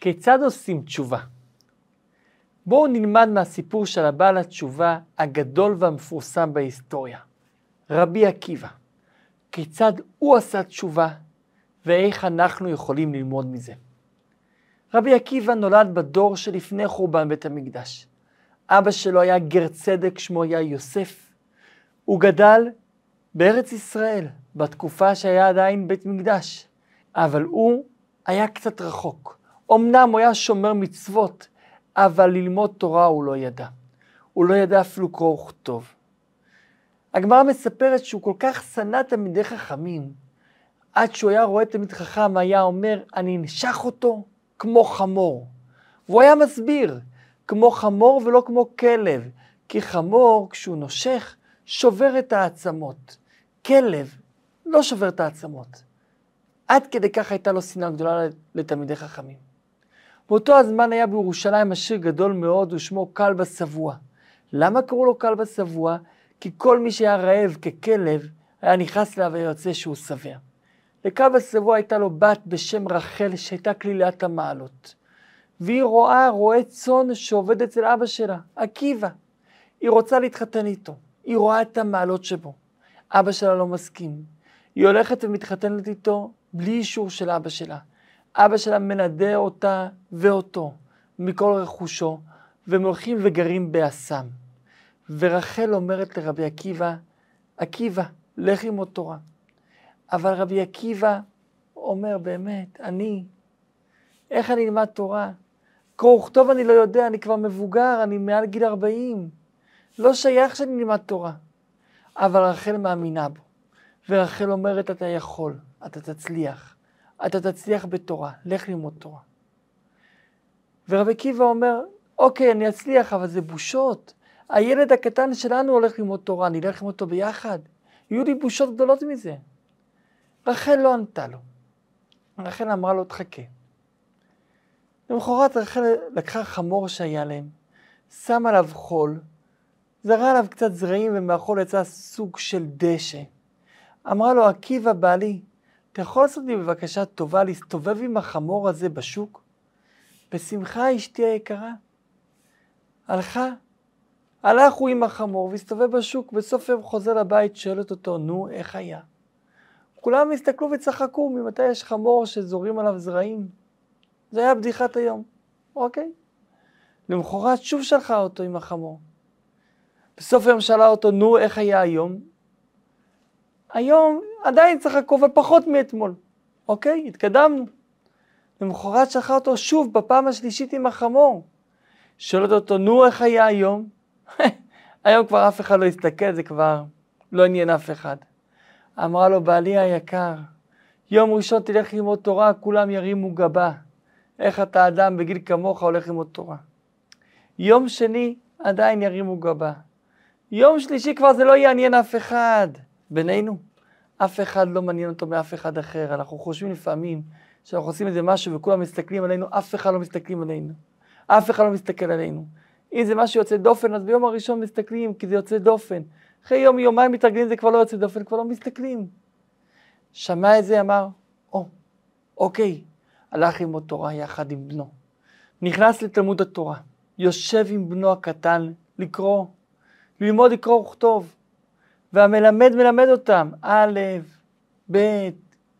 כיצד עושים תשובה? בואו נלמד מהסיפור של הבעל התשובה הגדול והמפורסם בהיסטוריה, רבי עקיבא. כיצד הוא עשה תשובה ואיך אנחנו יכולים ללמוד מזה. רבי עקיבא נולד בדור שלפני חורבן בית המקדש. אבא שלו היה גר צדק, שמו היה יוסף. הוא גדל בארץ ישראל, בתקופה שהיה עדיין בית מקדש, אבל הוא היה קצת רחוק. אמנם הוא היה שומר מצוות, אבל ללמוד תורה הוא לא ידע. הוא לא ידע אפילו קרוא וכתוב. הגמרא מספרת שהוא כל כך שנא תלמידי חכמים, עד שהוא היה רואה תלמיד חכם, היה אומר, אני אנשך אותו כמו חמור. והוא היה מסביר, כמו חמור ולא כמו כלב, כי חמור, כשהוא נושך, שובר את העצמות. כלב לא שובר את העצמות. עד כדי כך הייתה לו שנאה גדולה לתלמידי חכמים. באותו הזמן היה בירושלים עשיר גדול מאוד ושמו כלבא שבוע. למה קראו לו כלבא שבוע? כי כל מי שהיה רעב ככלב, היה נכנס אליו ויוצא שהוא שבע. לכלבא שבוע הייתה לו בת בשם רחל שהייתה כלילת המעלות. והיא רואה רועה צאן שעובד אצל אבא שלה, עקיבא. היא רוצה להתחתן איתו. היא רואה את המעלות שבו. אבא שלה לא מסכים. היא הולכת ומתחתנת איתו בלי אישור של אבא שלה. אבא שלה מנדה אותה ואותו מכל רכושו, והם הולכים וגרים באסם. ורחל אומרת לרבי עקיבא, עקיבא, לך ללמוד תורה. אבל רבי עקיבא אומר, באמת, אני, איך אני אלמד תורה? קרוא וכתוב אני לא יודע, אני כבר מבוגר, אני מעל גיל 40. לא שייך שאני אלמד תורה. אבל רחל מאמינה בו. ורחל אומרת, אתה יכול, אתה תצליח. אתה תצליח בתורה, לך ללמוד תורה. ורבי עקיבא אומר, אוקיי, אני אצליח, אבל זה בושות. הילד הקטן שלנו הולך ללמוד תורה, אני אלך ללמוד אותו ביחד. יהיו לי בושות גדולות מזה. רחל לא ענתה לו. רחל אמרה לו, תחכה. למחרת רחל לקחה חמור שהיה להם, שם עליו חול, זרה עליו קצת זרעים ומהחול יצא סוג של דשא. אמרה לו, עקיבא בעלי, אתה יכול לעשות לי בבקשה טובה להסתובב עם החמור הזה בשוק? בשמחה אשתי היקרה. הלכה, הלך הוא עם החמור והסתובב בשוק, בסוף יום חוזר לבית, שואלת אותו, נו, איך היה? כולם הסתכלו וצחקו, ממתי יש חמור שזורים עליו זרעים? זה היה בדיחת היום, אוקיי. למחרת שוב שלחה אותו עם החמור. בסוף היום שאלה אותו, נו, איך היה היום? היום עדיין צחקו, אבל פחות מאתמול. אוקיי, התקדמנו. למחרת שלחה אותו שוב, בפעם השלישית עם החמור. שואלת אותו, נו, איך היה היום? היום כבר אף אחד לא הסתכל, זה כבר לא עניין אף אחד. אמרה לו, בעלי היקר, יום ראשון תלך ללמוד תורה, כולם ירימו גבה. איך אתה אדם בגיל כמוך הולך ללמוד תורה. יום שני עדיין ירימו גבה. יום שלישי כבר זה לא יעניין אף אחד. בינינו, אף אחד לא מעניין אותו מאף אחד אחר. אנחנו חושבים לפעמים שאנחנו עושים איזה משהו וכולם מסתכלים עלינו, אף אחד לא מסתכלים עלינו. אף אחד לא מסתכל עלינו. אם זה משהו יוצא דופן, אז ביום הראשון מסתכלים, כי זה יוצא דופן. אחרי יום, יומיים מתרגלים, זה כבר לא יוצא דופן, כבר לא מסתכלים. שמע את זה, אמר, או, אוקיי, הלך ללמוד תורה יחד עם בנו. נכנס לתלמוד התורה, יושב עם בנו הקטן לקרוא, ללמוד לקרוא וכתוב. והמלמד מלמד אותם, א', ב',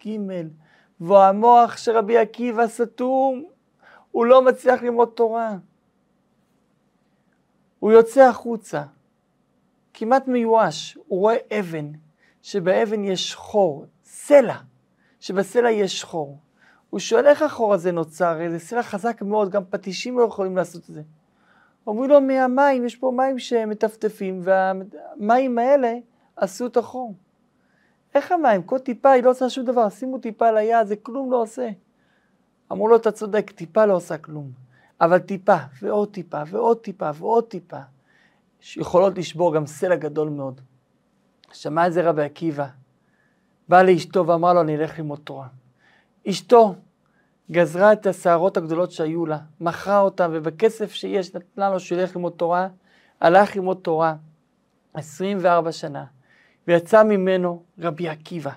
ג', והמוח של רבי עקיבא סתום, הוא לא מצליח ללמוד תורה. הוא יוצא החוצה, כמעט מיואש, הוא רואה אבן, שבאבן יש חור, סלע, שבסלע יש חור. הוא שואל איך החור הזה נוצר, זה סלע חזק מאוד, גם פטישים לא יכולים לעשות את זה. אומרים לו מהמים, יש פה מים שמטפטפים, והמים האלה עשו את החור. איך המים? כל טיפה היא לא עושה שום דבר, שימו טיפה על היד, זה כלום לא עושה. אמרו לו, אתה צודק, טיפה לא עושה כלום. אבל טיפה, ועוד טיפה, ועוד טיפה, ועוד טיפה, שיכולות לשבור גם סלע גדול מאוד. שמע את זה רבי עקיבא, בא לאשתו ואמר לו, אני אלך ללמוד תורה. אשתו גזרה את השערות הגדולות שהיו לה, מכרה אותן, ובכסף שיש נתנה לו שילך ללמוד תורה, הלך ללמוד תורה 24 שנה, ויצא ממנו רבי עקיבא,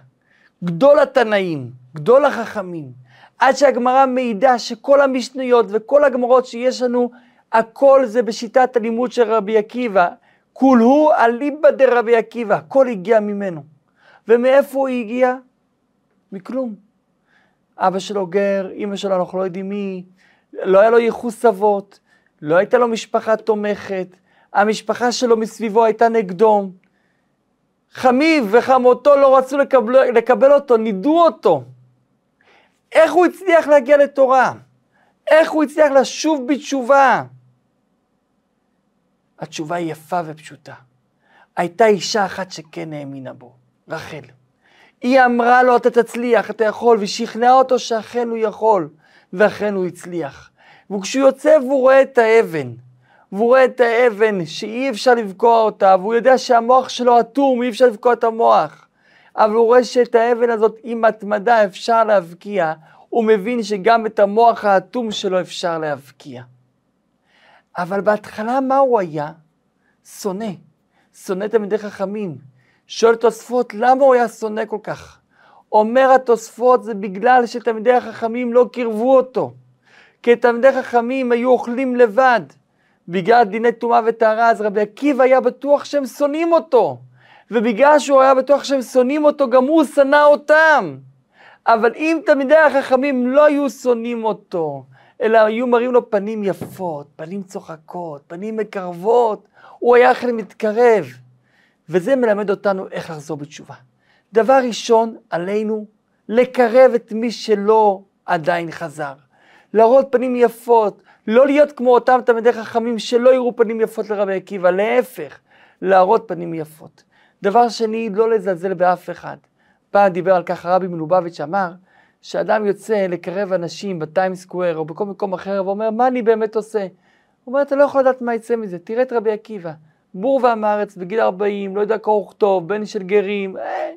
גדול התנאים, גדול החכמים, עד שהגמרא מעידה שכל המשניות וכל הגמרות שיש לנו, הכל זה בשיטת הלימוד של רבי עקיבא. כולהו אליבא דרבי עקיבא, הכל הגיע ממנו. ומאיפה הוא הגיע? מכלום. אבא שלו גר, אימא שלו אנחנו לא יודעים מי, לא היה לו ייחוס אבות, לא הייתה לו משפחה תומכת, המשפחה שלו מסביבו הייתה נגדו. חמיו וחמותו לא רצו לקבל, לקבל אותו, נידו אותו. איך הוא הצליח להגיע לתורה? איך הוא הצליח לשוב בתשובה? התשובה היא יפה ופשוטה. הייתה אישה אחת שכן האמינה בו, רחל. היא אמרה לו, אתה תצליח, אתה יכול, ושכנעה אותו שאכן הוא יכול, ואכן הוא הצליח. וכשהוא יוצא והוא רואה את האבן, והוא רואה את האבן שאי אפשר לבקוע אותה, והוא יודע שהמוח שלו אטום, אי אפשר לבקוע את המוח, אבל הוא רואה שאת האבן הזאת עם התמדה אפשר להבקיע, הוא מבין שגם את המוח האטום שלו אפשר להבקיע. אבל בהתחלה מה הוא היה? שונא. שונא תלמידי חכמים. שואל תוספות, למה הוא היה שונא כל כך? אומר התוספות, זה בגלל שתלמידי החכמים לא קירבו אותו. כי תלמידי חכמים היו אוכלים לבד. בגלל דיני טומאה וטהרה, אז רבי עקיבא היה בטוח שהם שונאים אותו. ובגלל שהוא היה בטוח שהם שונאים אותו, גם הוא שנא אותם. אבל אם תלמידי החכמים לא היו שונאים אותו, אלא היו מראים לו פנים יפות, פנים צוחקות, פנים מקרבות, הוא היה אכן מתקרב. וזה מלמד אותנו איך לחזור בתשובה. דבר ראשון, עלינו לקרב את מי שלא עדיין חזר. להראות פנים יפות, לא להיות כמו אותם תלמידי חכמים שלא יראו פנים יפות לרבי עקיבא, להפך, להראות פנים יפות. דבר שני, לא לזלזל באף אחד. פעם דיבר על כך הרבי מלובביץ' אמר, שאדם יוצא לקרב אנשים בטיים סקוויר או בכל מקום אחר ואומר, מה אני באמת עושה? הוא אומר, אתה לא יכול לדעת מה יצא מזה, תראה את רבי עקיבא, בור ועם הארץ בגיל 40, לא יודע קרוא וכתוב, בן של גרים, אה,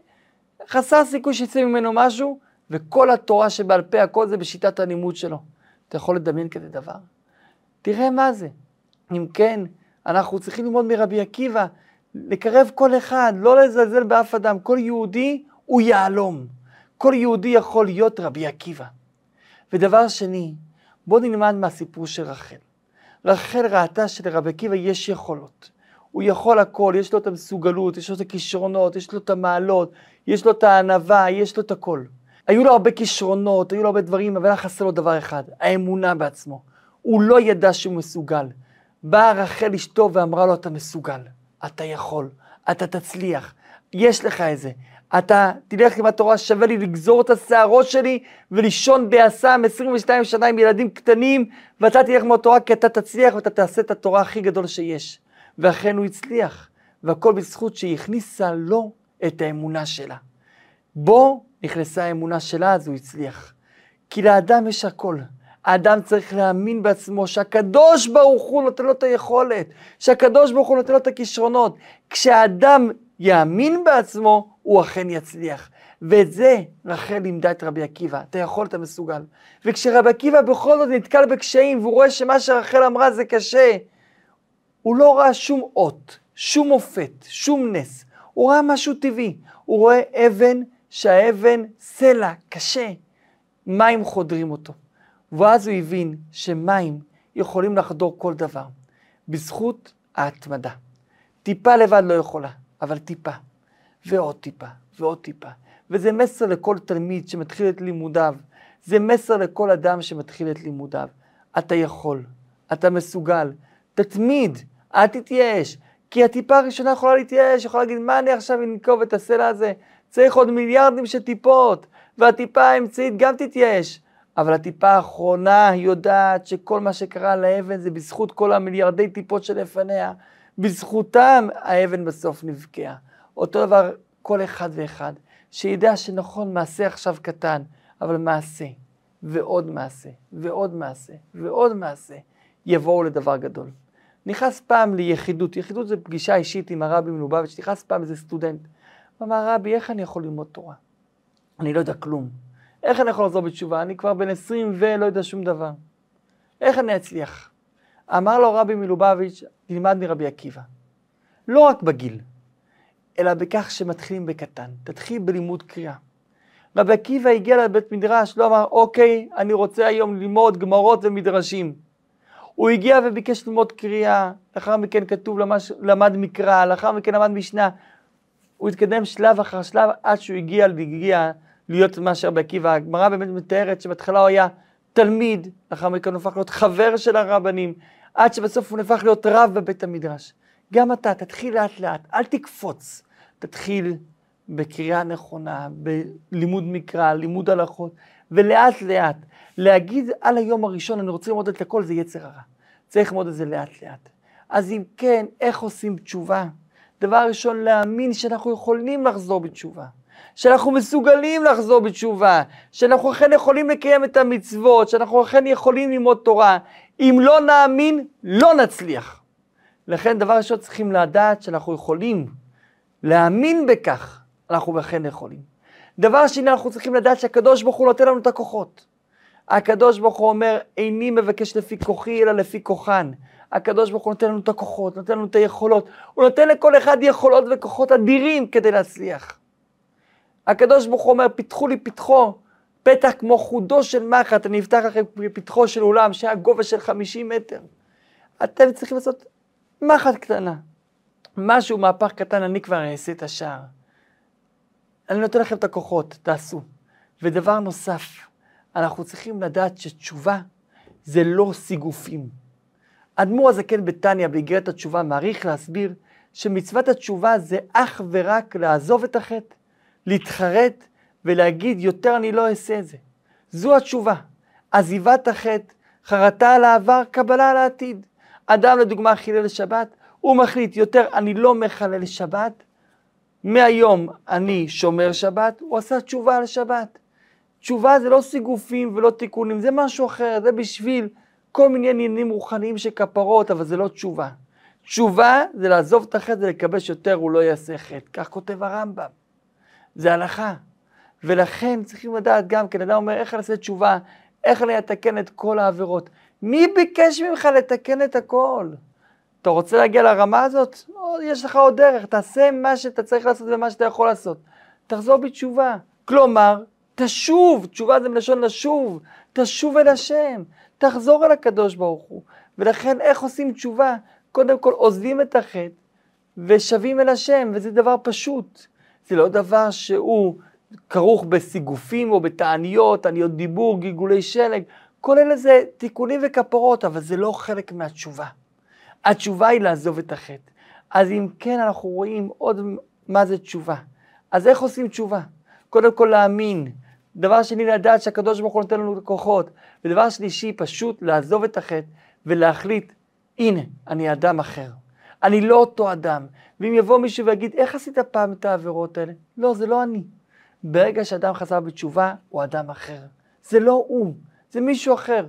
חסר סיכוי שיצא ממנו משהו, וכל התורה שבעל פה, הכל זה בשיטת הלימוד שלו. אתה יכול לדמיין כזה דבר? תראה מה זה. אם כן, אנחנו צריכים ללמוד מרבי עקיבא, לקרב כל אחד, לא לזלזל באף אדם. כל יהודי הוא יהלום. כל יהודי יכול להיות רבי עקיבא. ודבר שני, בואו נלמד מהסיפור של רחל. רחל ראתה שלרבי עקיבא יש יכולות. הוא יכול הכל, יש לו את המסוגלות, יש לו את הכישרונות, יש לו את המעלות, יש לו את הענווה, יש לו את הכל. היו לו הרבה כישרונות, היו לו הרבה דברים, אבל היה חסר לו דבר אחד, האמונה בעצמו. הוא לא ידע שהוא מסוגל. באה רחל אשתו ואמרה לו, אתה מסוגל, אתה יכול, אתה תצליח, יש לך את זה. אתה תלך עם התורה, שווה לי לגזור את השערות שלי ולישון באסם 22 שנה עם ילדים קטנים, ואתה תלך עם התורה כי אתה תצליח ואתה תעשה את התורה הכי גדול שיש. ואכן הוא הצליח, והכל בזכות שהיא הכניסה לו את האמונה שלה. בו נכנסה האמונה שלה, אז הוא הצליח. כי לאדם יש הכל. האדם צריך להאמין בעצמו שהקדוש ברוך הוא נותן לו את היכולת, שהקדוש ברוך הוא נותן לו את הכישרונות. כשהאדם יאמין בעצמו, הוא אכן יצליח. ואת זה רחל לימדה את רבי עקיבא, אתה יכול, אתה מסוגל. וכשרבי עקיבא בכל זאת נתקל בקשיים, והוא רואה שמה שרחל אמרה זה קשה, הוא לא ראה שום אות, שום מופת, שום נס. הוא ראה משהו טבעי. הוא רואה אבן, שהאבן סלע, קשה. מים חודרים אותו. ואז הוא הבין שמים יכולים לחדור כל דבר, בזכות ההתמדה. טיפה לבד לא יכולה, אבל טיפה, ועוד טיפה, ועוד טיפה. וזה מסר לכל תלמיד שמתחיל את לימודיו, זה מסר לכל אדם שמתחיל את לימודיו. אתה יכול, אתה מסוגל, תתמיד, אל תתייאש. כי הטיפה הראשונה יכולה להתייאש, יכולה להגיד, מה אני עכשיו אנקוב את הסלע הזה? צריך עוד מיליארדים של טיפות, והטיפה האמצעית גם תתייאש. אבל הטיפה האחרונה יודעת שכל מה שקרה לאבן זה בזכות כל המיליארדי טיפות שלפניה. בזכותם האבן בסוף נבקעה. אותו דבר כל אחד ואחד, שידע שנכון, מעשה עכשיו קטן, אבל מעשה, ועוד מעשה, ועוד מעשה, ועוד מעשה, יבואו לדבר גדול. נכנס פעם ליחידות, יחידות זה פגישה אישית עם הרבי מלובביץ', נכנס פעם איזה סטודנט. אמר, רבי, איך אני יכול ללמוד תורה? אני לא יודע כלום. איך אני יכול לחזור בתשובה? אני כבר בן 20 ולא יודע שום דבר. איך אני אצליח? אמר לו רבי מלובביץ', תלמד מרבי עקיבא. לא רק בגיל, אלא בכך שמתחילים בקטן. תתחיל בלימוד קריאה. רבי עקיבא הגיע לבית מדרש, לא אמר, אוקיי, אני רוצה היום ללמוד גמרות ומדרשים. הוא הגיע וביקש ללמוד קריאה, לאחר מכן כתוב למש, למד מקרא, לאחר מכן למד משנה. הוא התקדם שלב אחר שלב עד שהוא הגיע, הגיע להיות מה שרבי עקיבא. הגמרא באמת מתארת שבהתחלה הוא היה תלמיד, לאחר מכן הוא הפך להיות חבר של הרבנים, עד שבסוף הוא נהפך להיות רב בבית המדרש. גם אתה, תתחיל לאט לאט, אל תקפוץ. תתחיל בקריאה נכונה, בלימוד מקרא, לימוד הלכות, ולאט לאט. להגיד על היום הראשון, אני רוצה ללמוד את הכל, זה יצר הרע. צריך ללמוד את זה לאט לאט. אז אם כן, איך עושים תשובה? דבר ראשון, להאמין שאנחנו יכולים לחזור בתשובה. שאנחנו מסוגלים לחזור בתשובה, שאנחנו אכן יכולים לקיים את המצוות, שאנחנו אכן יכולים ללמוד תורה. אם לא נאמין, לא נצליח. לכן דבר ראשון צריכים לדעת שאנחנו יכולים להאמין בכך, אנחנו אכן יכולים. דבר שני, אנחנו צריכים לדעת שהקדוש ברוך הוא נותן לנו את הכוחות. הקדוש ברוך הוא אומר, איני מבקש לפי כוחי, אלא לפי כוחן. הקדוש ברוך הוא נותן לנו את הכוחות, נותן לנו את היכולות. הוא נותן לכל אחד יכולות וכוחות אדירים כדי להצליח. הקדוש ברוך הוא אומר, פיתחו לי פתחו, פתח כמו חודו של מחט, אני אפתח לכם פתחו של אולם שהיה גובה של 50 מטר. אתם צריכים לעשות מחט קטנה. משהו, מהפך קטן, אני כבר אעשה את השער. אני נותן לכם את הכוחות, תעשו. ודבר נוסף, אנחנו צריכים לדעת שתשובה זה לא סיגופים. אדמו"ר הזקן בתניא, באיגרת התשובה, מעריך להסביר שמצוות התשובה זה אך ורק לעזוב את החטא, להתחרט ולהגיד יותר אני לא אעשה את זה. זו התשובה. עזיבת החטא, חרטה על העבר, קבלה על העתיד. אדם לדוגמה חילל שבת, הוא מחליט יותר אני לא מחלל שבת, מהיום אני שומר שבת, הוא עשה תשובה על שבת. תשובה זה לא סיגופים ולא תיקונים, זה משהו אחר, זה בשביל כל מיני עניינים רוחניים של כפרות, אבל זה לא תשובה. תשובה זה לעזוב את החטא ולקבל שיותר הוא לא יעשה חטא, כך כותב הרמב"ם. זה הלכה. ולכן צריכים לדעת גם כן, אדם אומר איך אעשה תשובה, איך אתקן את כל העבירות. מי ביקש ממך לתקן את הכל? אתה רוצה להגיע לרמה הזאת? יש לך עוד דרך, תעשה מה שאתה צריך לעשות ומה שאתה יכול לעשות. תחזור בתשובה. כלומר, תשוב, תשובה זה מלשון לשוב, תשוב אל השם, תחזור אל הקדוש ברוך הוא. ולכן איך עושים תשובה? קודם כל עוזבים את החטא ושבים אל השם, וזה דבר פשוט. זה לא דבר שהוא כרוך בסיגופים או בתעניות, תעניות דיבור, גלגולי שלג, כל אלה זה תיקונים וכפרות, אבל זה לא חלק מהתשובה. התשובה היא לעזוב את החטא. אז אם כן, אנחנו רואים עוד מה זה תשובה. אז איך עושים תשובה? קודם כל להאמין. דבר שני, לדעת שהקדוש ברוך הוא נותן לנו כוחות. ודבר שלישי, פשוט לעזוב את החטא ולהחליט, הנה, אני אדם אחר. אני לא אותו אדם. ואם יבוא מישהו ויגיד, איך עשית פעם את העבירות האלה? לא, זה לא אני. ברגע שאדם חזר בתשובה, הוא אדם אחר. זה לא הוא, זה מישהו אחר.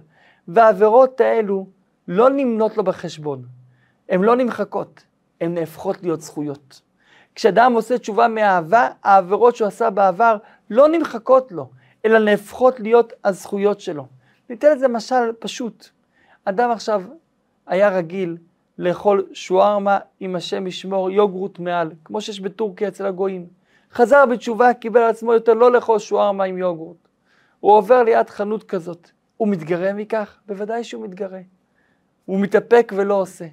והעבירות האלו לא נמנות לו בחשבון. הן לא נמחקות, הן נהפכות להיות זכויות. כשאדם עושה תשובה מאהבה, העבירות שהוא עשה בעבר לא נמחקות לו, אלא נהפכות להיות הזכויות שלו. ניתן לזה משל פשוט. אדם עכשיו היה רגיל לאכול שוארמה עם השם ישמור יוגרוט מעל, כמו שיש בטורקיה אצל הגויים. חזר בתשובה, קיבל על עצמו יותר לא לאכול שוארמה עם יוגרוט. הוא עובר ליד חנות כזאת. הוא מתגרה מכך? בוודאי שהוא מתגרה. הוא מתאפק ולא עושה.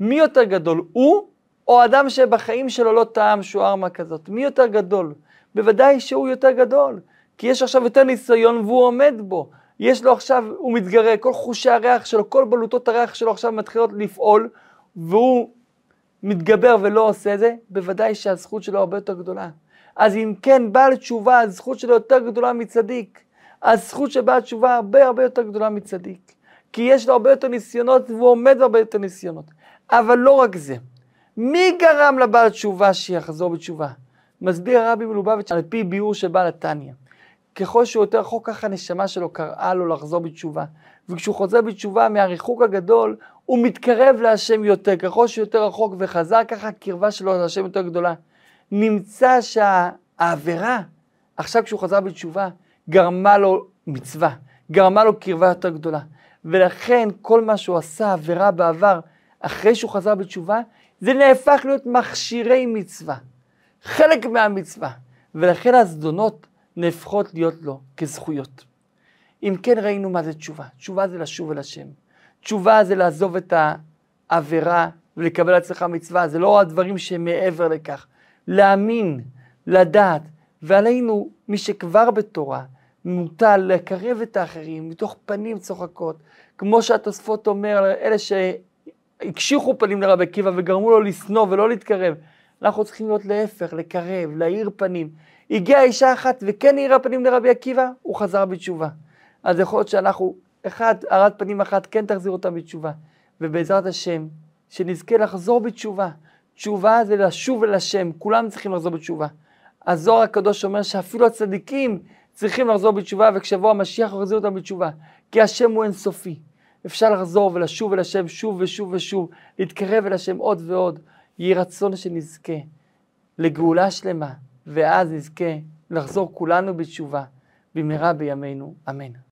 מי יותר גדול, הוא או אדם שבחיים שלו לא טעם שוארמה כזאת? מי יותר גדול? בוודאי שהוא יותר גדול, כי יש עכשיו יותר ניסיון והוא עומד בו. יש לו עכשיו, הוא מתגרה, כל חושי הריח שלו, כל בלוטות הריח שלו עכשיו מתחילות לפעול, והוא מתגבר ולא עושה זה, בוודאי שהזכות שלו הרבה יותר גדולה. אז אם כן, בעל תשובה, הזכות שלו יותר גדולה מצדיק. הזכות של בעל תשובה הרבה הרבה יותר גדולה מצדיק. כי יש לו הרבה יותר ניסיונות והוא עומד בהרבה יותר ניסיונות. אבל לא רק זה. מי גרם לבעל תשובה שיחזור בתשובה? מסביר הרבי מלובביץ' על פי ביאור של בעל התניא. ככל שהוא יותר רחוק ככה הנשמה שלו קראה לו לחזור בתשובה. וכשהוא חוזר בתשובה מהריחוק הגדול, הוא מתקרב להשם יותר. ככל שהוא יותר רחוק וחזר ככה הקרבה שלו להשם יותר גדולה. נמצא שהעבירה, עכשיו כשהוא חזר בתשובה, גרמה לו מצווה, גרמה לו קרבה יותר גדולה. ולכן כל מה שהוא עשה עבירה בעבר, אחרי שהוא חזר בתשובה, זה נהפך להיות מכשירי מצווה, חלק מהמצווה. ולכן הזדונות נהפכות להיות לו כזכויות. אם כן ראינו מה זה תשובה. תשובה זה לשוב אל השם. תשובה זה לעזוב את העבירה ולקבל אצלך מצווה, זה לא הדברים שמעבר לכך. להאמין, לדעת, ועלינו, מי שכבר בתורה, מוטל לקרב את האחרים מתוך פנים צוחקות, כמו שהתוספות אומר, אלה שהקשיחו פנים לרבי עקיבא וגרמו לו לשנוא ולא להתקרב. אנחנו צריכים להיות להפך, לקרב, להאיר פנים. הגיעה אישה אחת וכן האירה פנים לרבי עקיבא, הוא חזר בתשובה. אז יכול להיות שאנחנו, אחד, הארת פנים אחת, כן תחזיר אותה בתשובה. ובעזרת השם, שנזכה לחזור בתשובה. תשובה זה לשוב אל השם, כולם צריכים לחזור בתשובה. הזוהר הקדוש אומר שאפילו הצדיקים צריכים לחזור בתשובה, וכשיבוא המשיח הוא יחזיר אותם בתשובה. כי השם הוא אינסופי. אפשר לחזור ולשוב אל השם שוב ושוב ושוב, להתקרב אל השם עוד ועוד. יהי רצון שנזכה לגאולה שלמה, ואז נזכה לחזור כולנו בתשובה, במהרה בימינו, אמן.